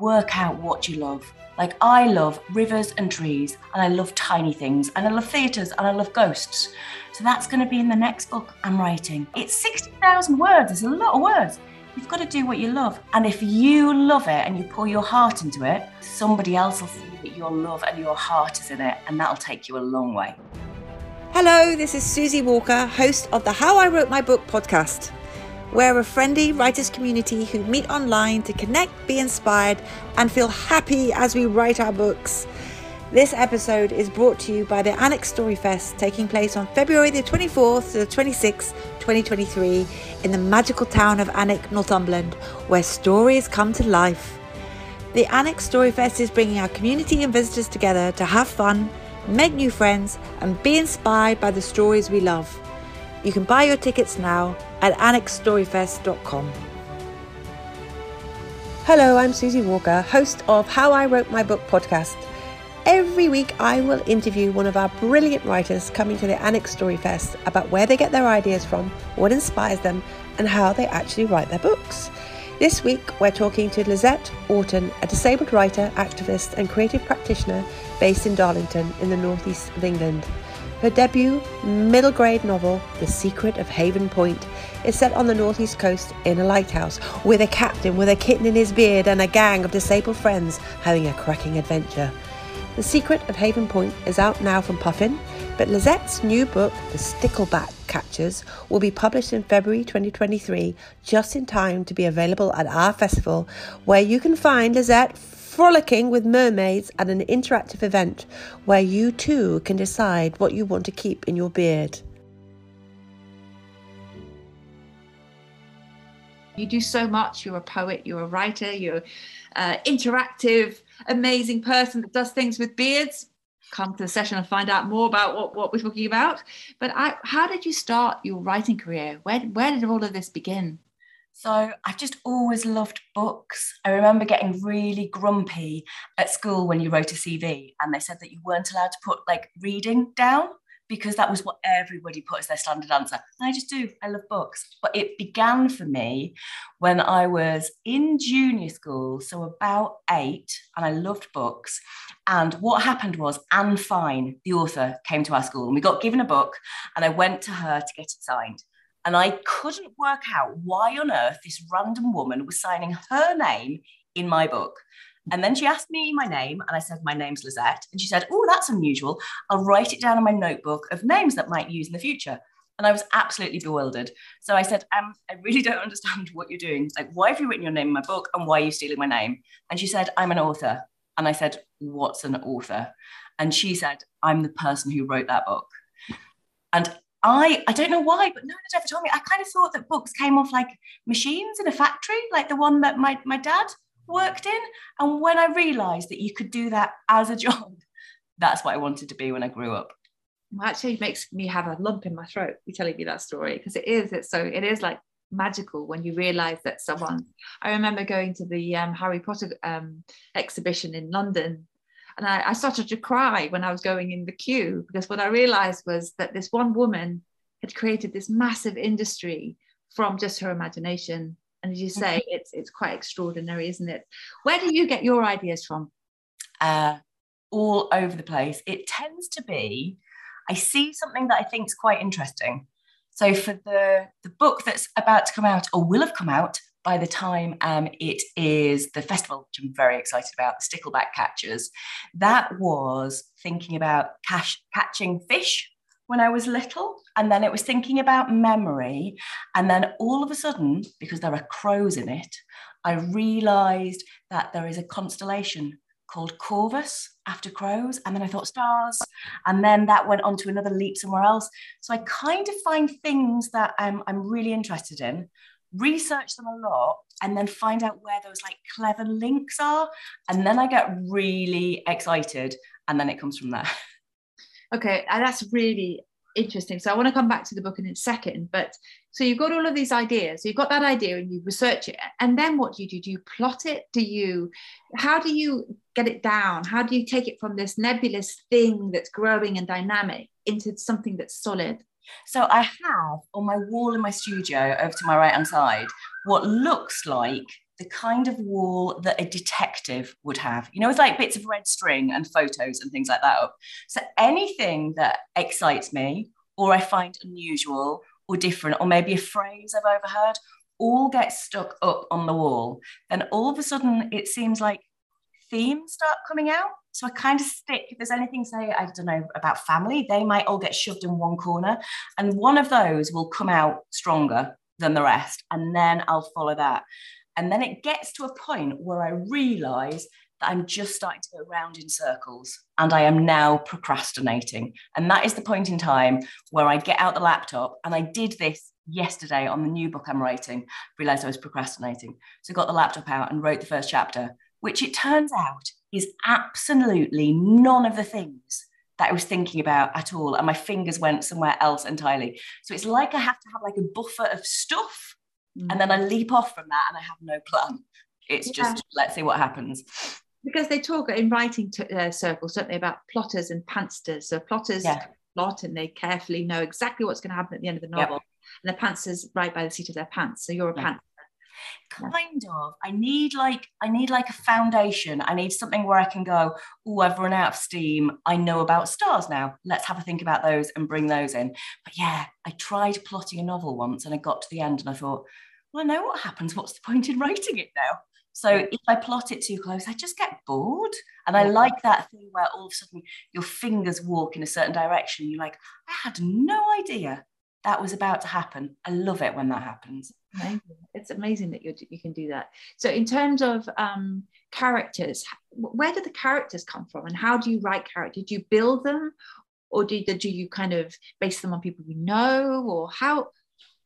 work out what you love. Like, I love rivers and trees, and I love tiny things, and I love theatres, and I love ghosts. So that's going to be in the next book I'm writing. It's 60,000 words, it's a lot of words. You've got to do what you love. And if you love it and you pour your heart into it, somebody else will see that your love and your heart is in it, and that'll take you a long way. Hello, this is Susie Walker, host of the How I Wrote My Book podcast. We're a friendly writers community who meet online to connect, be inspired, and feel happy as we write our books. This episode is brought to you by the Alnwick Story Fest taking place on February the 24th to the 26th, 2023, in the magical town of Alnwick, Northumberland, where stories come to life. The Alnwick Story Fest is bringing our community and visitors together to have fun, make new friends, and be inspired by the stories we love. You can buy your tickets now at alnwickstoryfest.com. Hello, I'm Susie Walker, host of How I Wrote My Book podcast. Every week, I will interview one of our brilliant writers coming to the Alnwick Story Fest about where they get their ideas from, what inspires them, and how they actually write their books. This week, we're talking to Lisette Auton, a disabled writer, activist, and creative practitioner based in Darlington in the northeast of England. Her debut middle grade novel, The Secret of Haven Point, is set on the northeast coast in a lighthouse with a captain with a kitten in his beard and a gang of disabled friends having a cracking adventure. The Secret of Haven Point is out now from Puffin, but Lisette's new book, The Stickleback Catchers, will be published in February 2023, just in time to be available at our festival, where you can find Lisette frolicking with mermaids at an interactive event where you too can decide what you want to keep in your beard. You do so much. You're a poet, you're a writer, you're an interactive, amazing person that does things with beards. Come to the session and find out more about what, what we're talking about. But I, how did you start your writing career? Where, where did all of this begin? So I've just always loved books. I remember getting really grumpy at school when you wrote a CV and they said that you weren't allowed to put like reading down because that was what everybody put as their standard answer. And I just do. I love books. But it began for me when I was in junior school, so about eight, and I loved books. And what happened was Anne Fine, the author, came to our school and we got given a book and I went to her to get it signed. And I couldn't work out why on earth this random woman was signing her name in my book. And then she asked me my name, and I said, My name's Lisette. And she said, Oh, that's unusual. I'll write it down in my notebook of names that might use in the future. And I was absolutely bewildered. So I said, um, I really don't understand what you're doing. Like, why have you written your name in my book? And why are you stealing my name? And she said, I'm an author. And I said, What's an author? And she said, I'm the person who wrote that book. And I I don't know why, but no one had ever told me. I kind of thought that books came off like machines in a factory, like the one that my, my dad worked in. And when I realized that you could do that as a job, that's what I wanted to be when I grew up. Actually makes me have a lump in my throat you telling me that story because it is it's so it is like magical when you realize that someone i remember going to the um, harry potter um, exhibition in london and I, I, started to cry when I was going in the queue because what I realized was that this one woman had created this massive industry from just her imagination. And as you say, it's it's quite extraordinary, isn't it? Where do you get your ideas from? Uh, all over the place. It tends to be, I see something that I think is quite interesting. So for the the book that's about to come out or will have come out, by the time um, it is the festival, which I'm very excited about, the Stickleback Catchers, that was thinking about cash, catching fish when I was little. And then it was thinking about memory. And then all of a sudden, because there are crows in it, I realized that there is a constellation called Corvus after crows. And then I thought stars. And then that went on to another leap somewhere else. So I kind of find things that I'm, I'm really interested in research them a lot and then find out where those like clever links are and then i get really excited and then it comes from there okay uh, that's really interesting. So i want to come back to the book in a second but so you've got all of these ideas. So you've got that idea and you research it and then what do you do? Do you plot it? Do you how do you get it down? How do you take it from this nebulous thing that's growing and dynamic into something that's solid? So I have on my wall in my studio over to my right hand side what looks like the kind of wall that a detective would have, you know, with like bits of red string and photos and things like that up. So anything that excites me or I find unusual or different, or maybe a phrase I've overheard, all gets stuck up on the wall. Then all of a sudden it seems like themes start coming out. So I kind of stick, if there's anything, say, I don't know, about family, they might all get shoved in one corner. And one of those will come out stronger than the rest. And then I'll follow that. And then it gets to a point where I realize that I'm just starting to go around in circles and I am now procrastinating. And that is the point in time where I get out the laptop. And I did this yesterday on the new book I'm writing, realized I was procrastinating. So I got the laptop out and wrote the first chapter, which it turns out is absolutely none of the things that I was thinking about at all. And my fingers went somewhere else entirely. So it's like I have to have like a buffer of stuff. Mm. And then I leap off from that and I have no plan. It's yeah. just, let's see what happens because they talk in writing to, uh, circles, don't they, about plotters and pantsters. So plotters yeah. plot and they carefully know exactly what's going to happen at the end of the novel, yep. and the pantsers write by the seat of their pants. So you're a yeah. pantser. Kind of. I need like I need like a foundation. I need something where I can go. Oh, I've run out of steam. I know about stars now. Let's have a think about those and bring those in. But yeah, I tried plotting a novel once, and I got to the end, and I thought, well, I know what happens. What's the point in writing it now? So if I plot it too close, I just get bored. And I like that thing where all of a sudden your fingers walk in a certain direction. You're like, I had no idea that was about to happen. I love it when that happens. Amazing. It's amazing that you you can do that. So in terms of um, characters, where do the characters come from, and how do you write characters? Do you build them, or do, do you kind of base them on people you know, or how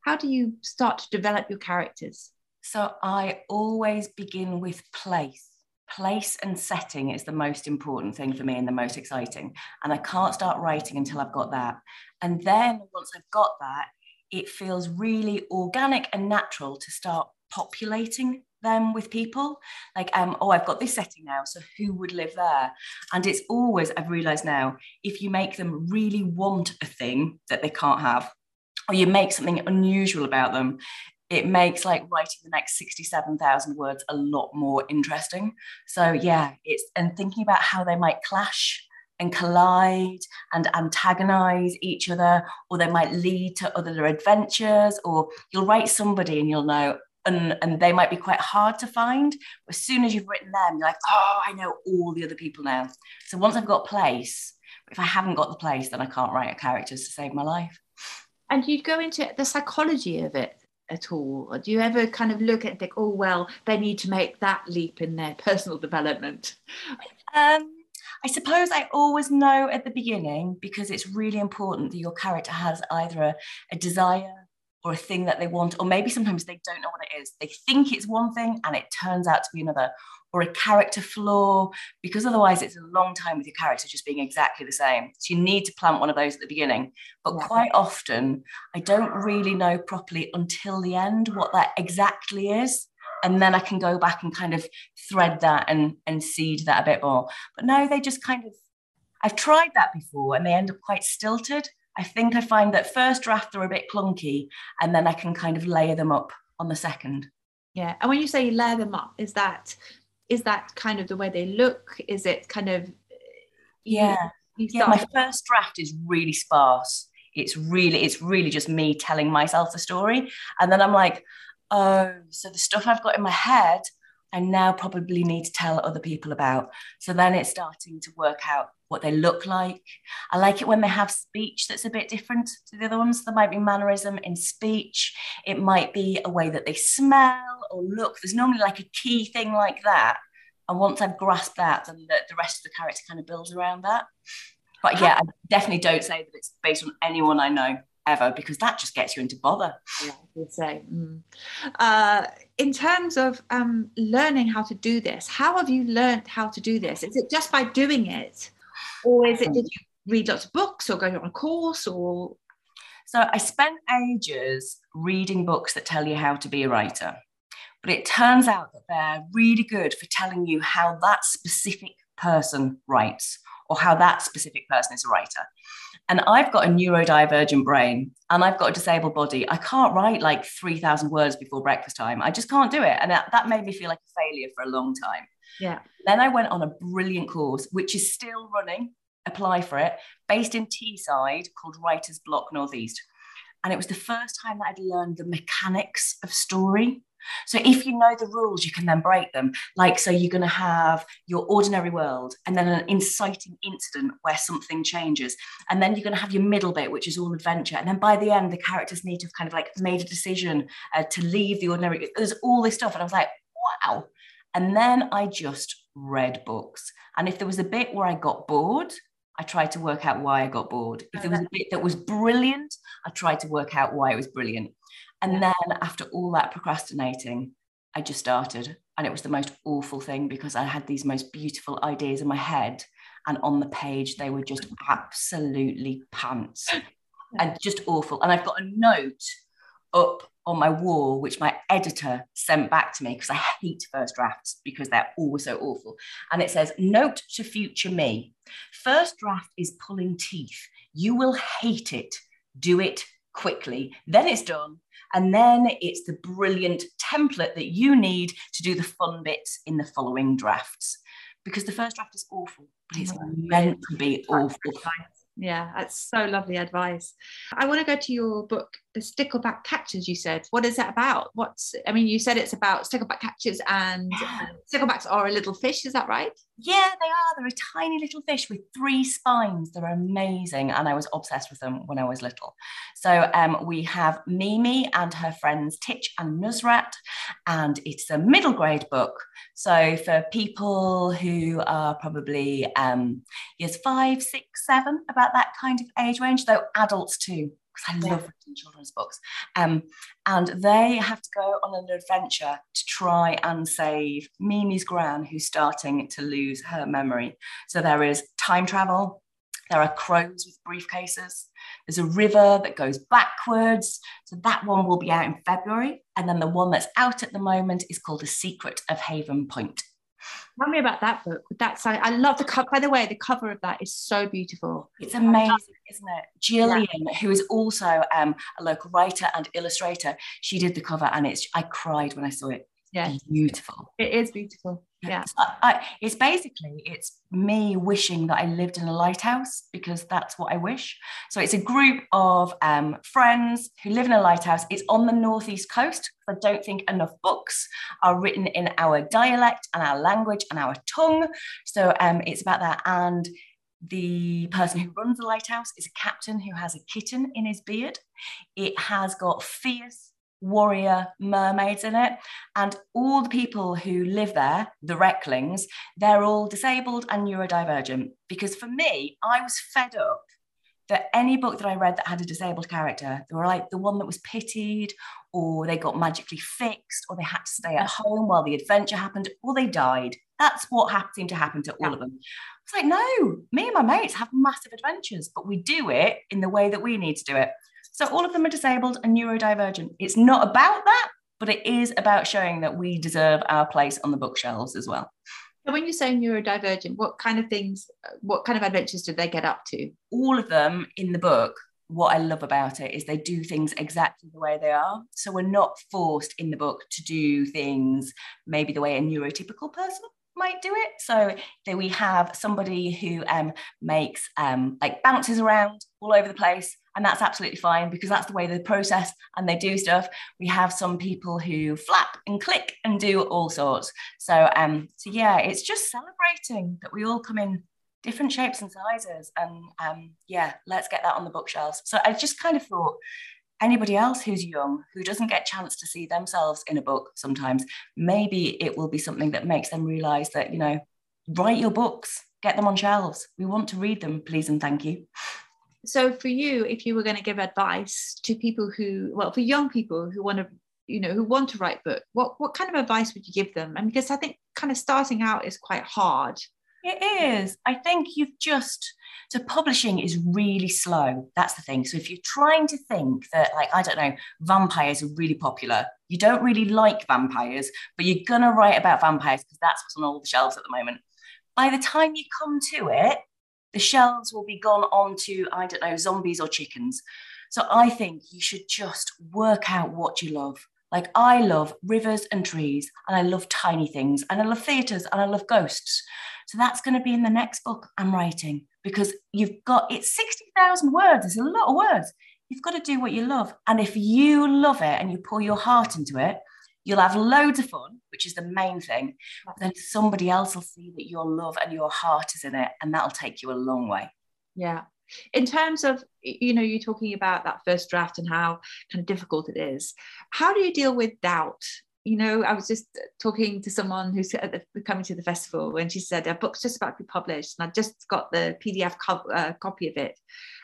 how do you start to develop your characters? So I always begin with place. Place and setting is the most important thing for me and the most exciting. And I can't start writing until I've got that. And then once I've got that, it feels really organic and natural to start populating them with people like um oh i've got this setting now so who would live there and it's always i've realized now if you make them really want a thing that they can't have or you make something unusual about them it makes like writing the next 67,000 words a lot more interesting. So yeah, it's and thinking about how they might clash and collide and antagonize each other, or they might lead to other adventures, or you'll write somebody and you'll know, and, and they might be quite hard to find. As soon as you've written them, you're like, oh, I know all the other people now. So once I've got place, if I haven't got the place, then I can't write a character to save my life. And you'd go into the psychology of it at all? Or do you ever kind of look at and think, oh, well, they need to make that leap in their personal development? Um, I suppose I always know at the beginning because it's really important that your character has either a, a desire or a thing that they want, or maybe sometimes they don't know what it is. They think it's one thing and it turns out to be another, or a character flaw, because otherwise it's a long time with your character just being exactly the same. So you need to plant one of those at the beginning. But yeah. quite often, I don't really know properly until the end what that exactly is. And then I can go back and kind of thread that and, and seed that a bit more. But no, they just kind of, I've tried that before and they end up quite stilted. I think I find that first draft they're a bit clunky and then I can kind of layer them up on the second. Yeah. And when you say layer them up, is that is that kind of the way they look? Is it kind of yeah. yeah my first draft is really sparse. It's really it's really just me telling myself the story. And then i'm like oh so the stuff i've got in my head i now probably need to tell other people about. So then it's starting to work out what they look like i like it when they have speech that's a bit different to the other ones there might be mannerism in speech it might be a way that they smell or look. There's normally like a key thing like that. And once I've grasped that, then the, the rest of the character kind of builds around that. But yeah, I definitely don't say that it's based on anyone I know ever because that just gets you into bother. Yeah, I would say. Mm. Uh, in terms of um, learning how to do this, how have you learned how to do this? Is it just by doing it, or is it um, did you read lots of books or go on a course or? So I spent ages reading books that tell you how to be a writer. But it turns out that they're really good for telling you how that specific person writes or how that specific person is a writer. And I've got a neurodivergent brain and I've got a disabled body. I can't write like 3,000 words before breakfast time. I just can't do it. And that, that made me feel like a failure for a long time. Yeah. Then I went on a brilliant course, which is still running, apply for it, based in Teesside called Writer's Block Northeast. And it was the first time that I'd learned the mechanics of story. So if you know the rules, you can then break them. Like, so you're going to have your ordinary world and then an inciting incident where something changes. And then you're going to have your middle bit, which is all adventure. And then by the end, the characters need to have kind of like made a decision uh, to leave the ordinary. There's all this stuff. And I was like, wow. And then I just read books. And if there was a bit where I got bored, I tried to work out why I got bored. If there was a bit that was brilliant, I tried to work out why it was brilliant. And then after all that procrastinating, I just started. And it was the most awful thing because I had these most beautiful ideas in my head. And on the page, they were just absolutely pants and just awful. And I've got a note up on my wall, which my editor sent back to me because I hate first drafts because they're always so awful. And it says, Note to future me first draft is pulling teeth. You will hate it. Do it quickly. Then it's done. And then it's the brilliant template that you need to do the fun bits in the following drafts. Because the first draft is awful, but it's meant to be awful. Yeah, that's so lovely advice. I want to go to your book, The Stickleback Catchers, you said. What is that about? What's, I mean, you said it's about stickleback catchers and yeah. sticklebacks are a little fish, is that right? Yeah, they are. They're a tiny little fish with three spines. They're amazing. And I was obsessed with them when I was little. So um, we have Mimi and her friends Titch and Nusrat, and it's a middle grade book. So for people who are probably um, years five, six, seven, about that kind of age range, though adults too because I love reading children's books. Um, and they have to go on an adventure to try and save Mimi's gran, who's starting to lose her memory. So there is time travel. There are crows with briefcases. There's a river that goes backwards. So that one will be out in February. And then the one that's out at the moment is called The Secret of Haven Point. Tell me about that book. That side, I love the cover. By the way, the cover of that is so beautiful. It's amazing, isn't it? Gillian, yeah. who is also um, a local writer and illustrator, she did the cover, and it's. I cried when I saw it. Yeah, beautiful. It is beautiful. Yeah. I, I, it's basically it's me wishing that i lived in a lighthouse because that's what i wish. So it's a group of um, friends who live in a lighthouse. It's on the northeast coast i don't think enough books are written in our dialect and our language and our tongue. So um, it's about that. And the person who runs the lighthouse is a captain who has a kitten in his beard. It has got fierce warrior mermaids in it. And all the people who live there, the Recklings, they're all disabled and neurodivergent. Because for me, I was fed up that any book that I read that had a disabled character, they were like the one that was pitied, or they got magically fixed, or they had to stay at home while the adventure happened, or they died. That's what seemed to happen to all yeah. of them. It's like, no, me and my mates have massive adventures, but we do it in the way that we need to do it. So all of them are disabled and neurodivergent. It's not about that, but it is about showing that we deserve our place on the bookshelves as well. So when you say neurodivergent, what kind of things, what kind of adventures did they get up to? All of them in the book. What I love about it is they do things exactly the way they are. So we're not forced in the book to do things maybe the way a neurotypical person might do it. So that we have somebody who um, makes um, like bounces around all over the place and that's absolutely fine because that's the way they process and they do stuff. We have some people who flap and click and do all sorts. So um so yeah it's just celebrating that we all come in different shapes and sizes. And um yeah let's get that on the bookshelves. So i just kind of thought anybody else who's young who doesn't get chance to see themselves in a book sometimes maybe it will be something that makes them realize that you know write your books get them on shelves. We want to read them please and thank you so for you if you were going to give advice to people who well for young people who want to you know who want to write book what what kind of advice would you give them? And because i think kind of starting out is quite hard. It is. I think you've just so publishing is really slow. That's the thing. So if you're trying to think that like i don't know vampires are really popular. You don't really like vampires but you're going to write about vampires because that's what's on all the shelves at the moment. By the time you come to it the shelves will be gone on to, I don't know, zombies or chickens. So I think you should just work out what you love. Like I love rivers and trees, and I love tiny things, and I love theatres, and I love ghosts. So that's going to be in the next book I'm writing because you've got it's 60,000 words. It's a lot of words. You've got to do what you love. And if you love it and you pour your heart into it, you'll have loads of fun, which is the main thing. But then somebody else will see that your love and your heart is in it, and that'll take you a long way. Yeah. In terms of, you know, you're talking about that first draft and how kind of difficult it is. How do you deal with doubt you know, I was just talking to someone who's coming to the festival, and she said her book's just about to be published, and I just got the PDF co- uh, copy of it,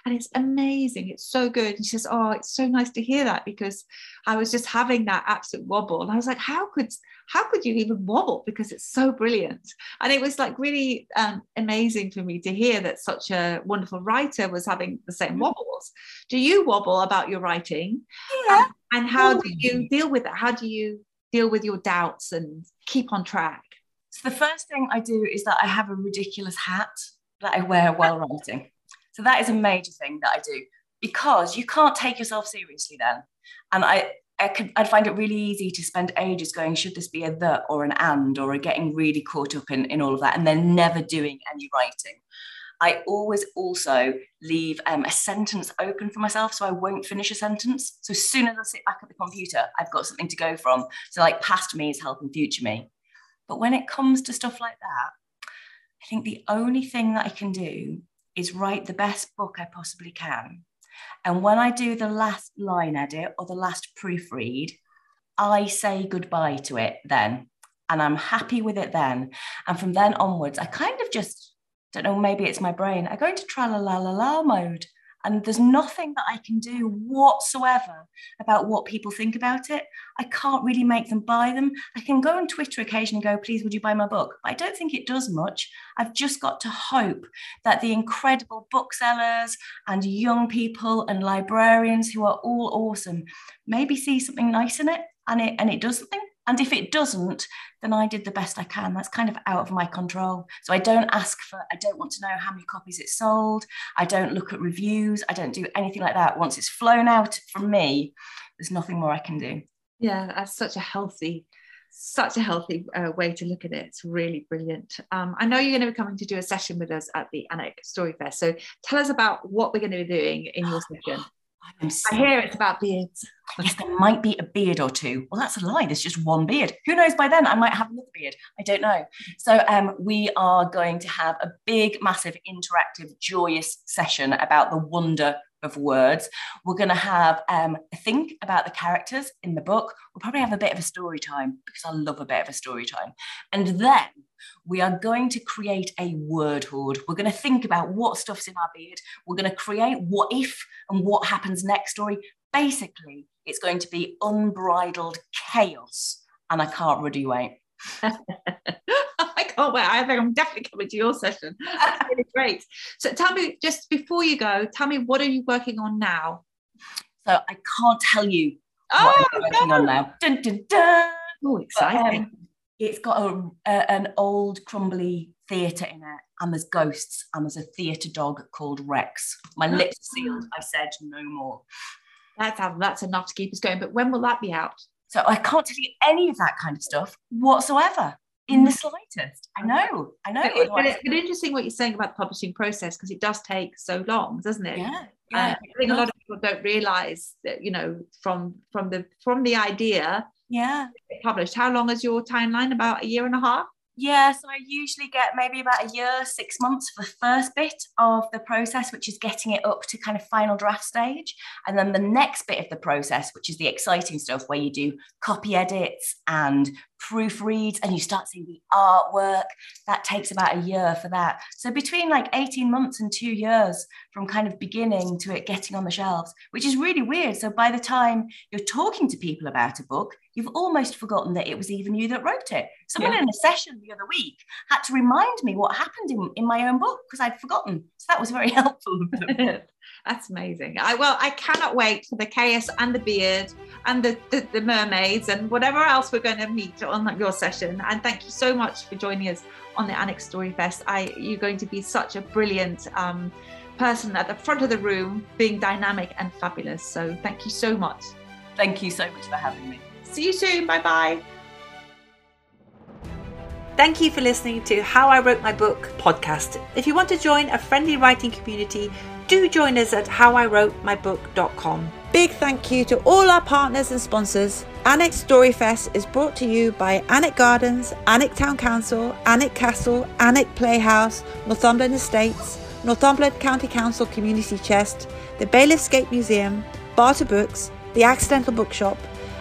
and it's amazing. It's so good. And she says, "Oh, it's so nice to hear that because I was just having that absolute wobble, and I was like, how could how could you even wobble because it's so brilliant?" And it was like really um, amazing for me to hear that such a wonderful writer was having the same mm. wobbles. Do you wobble about your writing? Yeah. And how do you deal with it? How do you deal with your doubts and keep on track? So the first thing I do is that I have a ridiculous hat that I wear while writing. So that is a major thing that I do because you can't take yourself seriously then. And I, I could, I'd find it really easy to spend ages going, should this be a the or an and, or a getting really caught up in, in all of that, and then never doing any writing. I always also leave um, a sentence open for myself so I won't finish a sentence. So as soon as I sit back at the computer, I've got something to go from. So, like, past me is helping future me. But when it comes to stuff like that, I think the only thing that I can do is write the best book I possibly can. And when I do the last line edit or the last proofread, I say goodbye to it then. And I'm happy with it then. And from then onwards, I kind of just don't know, maybe it's my brain. I go into tra la la la la mode. And there's nothing that I can do whatsoever about what people think about it. I can't really make them buy them. I can go on Twitter occasionally and go, please, would you buy my book? But I don't think it does much. I've just got to hope that the incredible booksellers and young people and librarians who are all awesome maybe see something nice in it and it and it does something and if it doesn't, then I did the best I can. That's kind of out of my control. So I don't ask for, I don't want to know how many copies it sold. I don't look at reviews. I don't do anything like that. Once it's flown out from me, there's nothing more I can do. Yeah, that's such a healthy, such a healthy uh, way to look at it. It's really brilliant. Um, I know you're going to be coming to do a session with us at the Alnwick Story Fair. So tell us about what we're going to be doing in your session. I hear it's about beards. yes, there might be a beard or two. Well, that's a lie. There's just one beard. Who knows by then? I might have another beard. I don't know. So, um, we are going to have a big, massive, interactive, joyous session about the wonder of words. We're going to have um, a think about the characters in the book. We'll probably have a bit of a story time because I love a bit of a story time. And then we are going to create a word hoard. We're going to think about what stuff's in our beard. We're going to create what if and what happens next story. Basically, it's going to be unbridled chaos. And I can't really wait. I can't wait. I think I'm definitely coming to your session. That's really great. So tell me, just before you go, tell me what are you working on now? So I can't tell you oh, what I'm working no. on now. Dun, dun, dun. Oh, exciting. Um, it's got a, a, an old crumbly theatre in it, and there's ghosts, and there's a theatre dog called Rex. My lips are sealed. I said no more. That's that's enough to keep us going. But when will that be out? So I can't tell you any of that kind of stuff whatsoever in the slightest. I know, I know. But, but it's interesting what you're saying about the publishing process because it does take so long, doesn't it? Yeah. yeah uh, I think a lot of people don't realise that you know from from the from the idea yeah. Published. How long is your timeline? About a year and a half? Yeah, so I usually get maybe about a year, six months for the first bit of the process, which is getting it up to kind of final draft stage. And then the next bit of the process, which is the exciting stuff where you do copy edits and proofreads and you start seeing the artwork, that takes about a year for that. So between like 18 months and two years from kind of beginning to it getting on the shelves, which is really weird. So by the time you're talking to people about a book, you've almost forgotten that it was even you that wrote it. Someone yeah. in a session the other week had to remind me what happened in, in my own book because I'd forgotten. So that was very helpful. That's amazing. I well, I cannot wait for the chaos and the beard and the, the, the mermaids and whatever else we're going to meet on your session. And thank you so much for joining us on the Alnwick Story Fest. I you're going to be such a brilliant um, person at the front of the room, being dynamic and fabulous. So thank you so much. Thank you so much for having me. See you soon. Bye bye. Thank you for listening to How I Wrote My Book podcast. If you want to join a friendly writing community, do join us at howIwrotemybook.com. Big thank you to all our partners and sponsors. Alnwick Storyfest is brought to you by Alnwick Gardens, Alnwick Town Council, Alnwick Castle, Alnwick Playhouse, Northumberland Estates, Northumberland County Council Community Chest, the Bailiffsgate Museum, Barter Books, the Accidental Bookshop,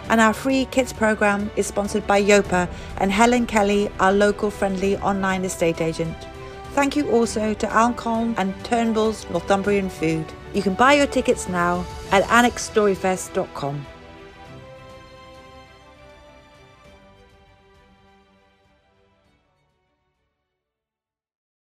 and our free kids program is sponsored by Yopa and Helen Kelly, our local friendly online estate agent. Thank you also to Alcon and Turnbull's Northumbrian Food. You can buy your tickets now at alnwickstoryfest.com.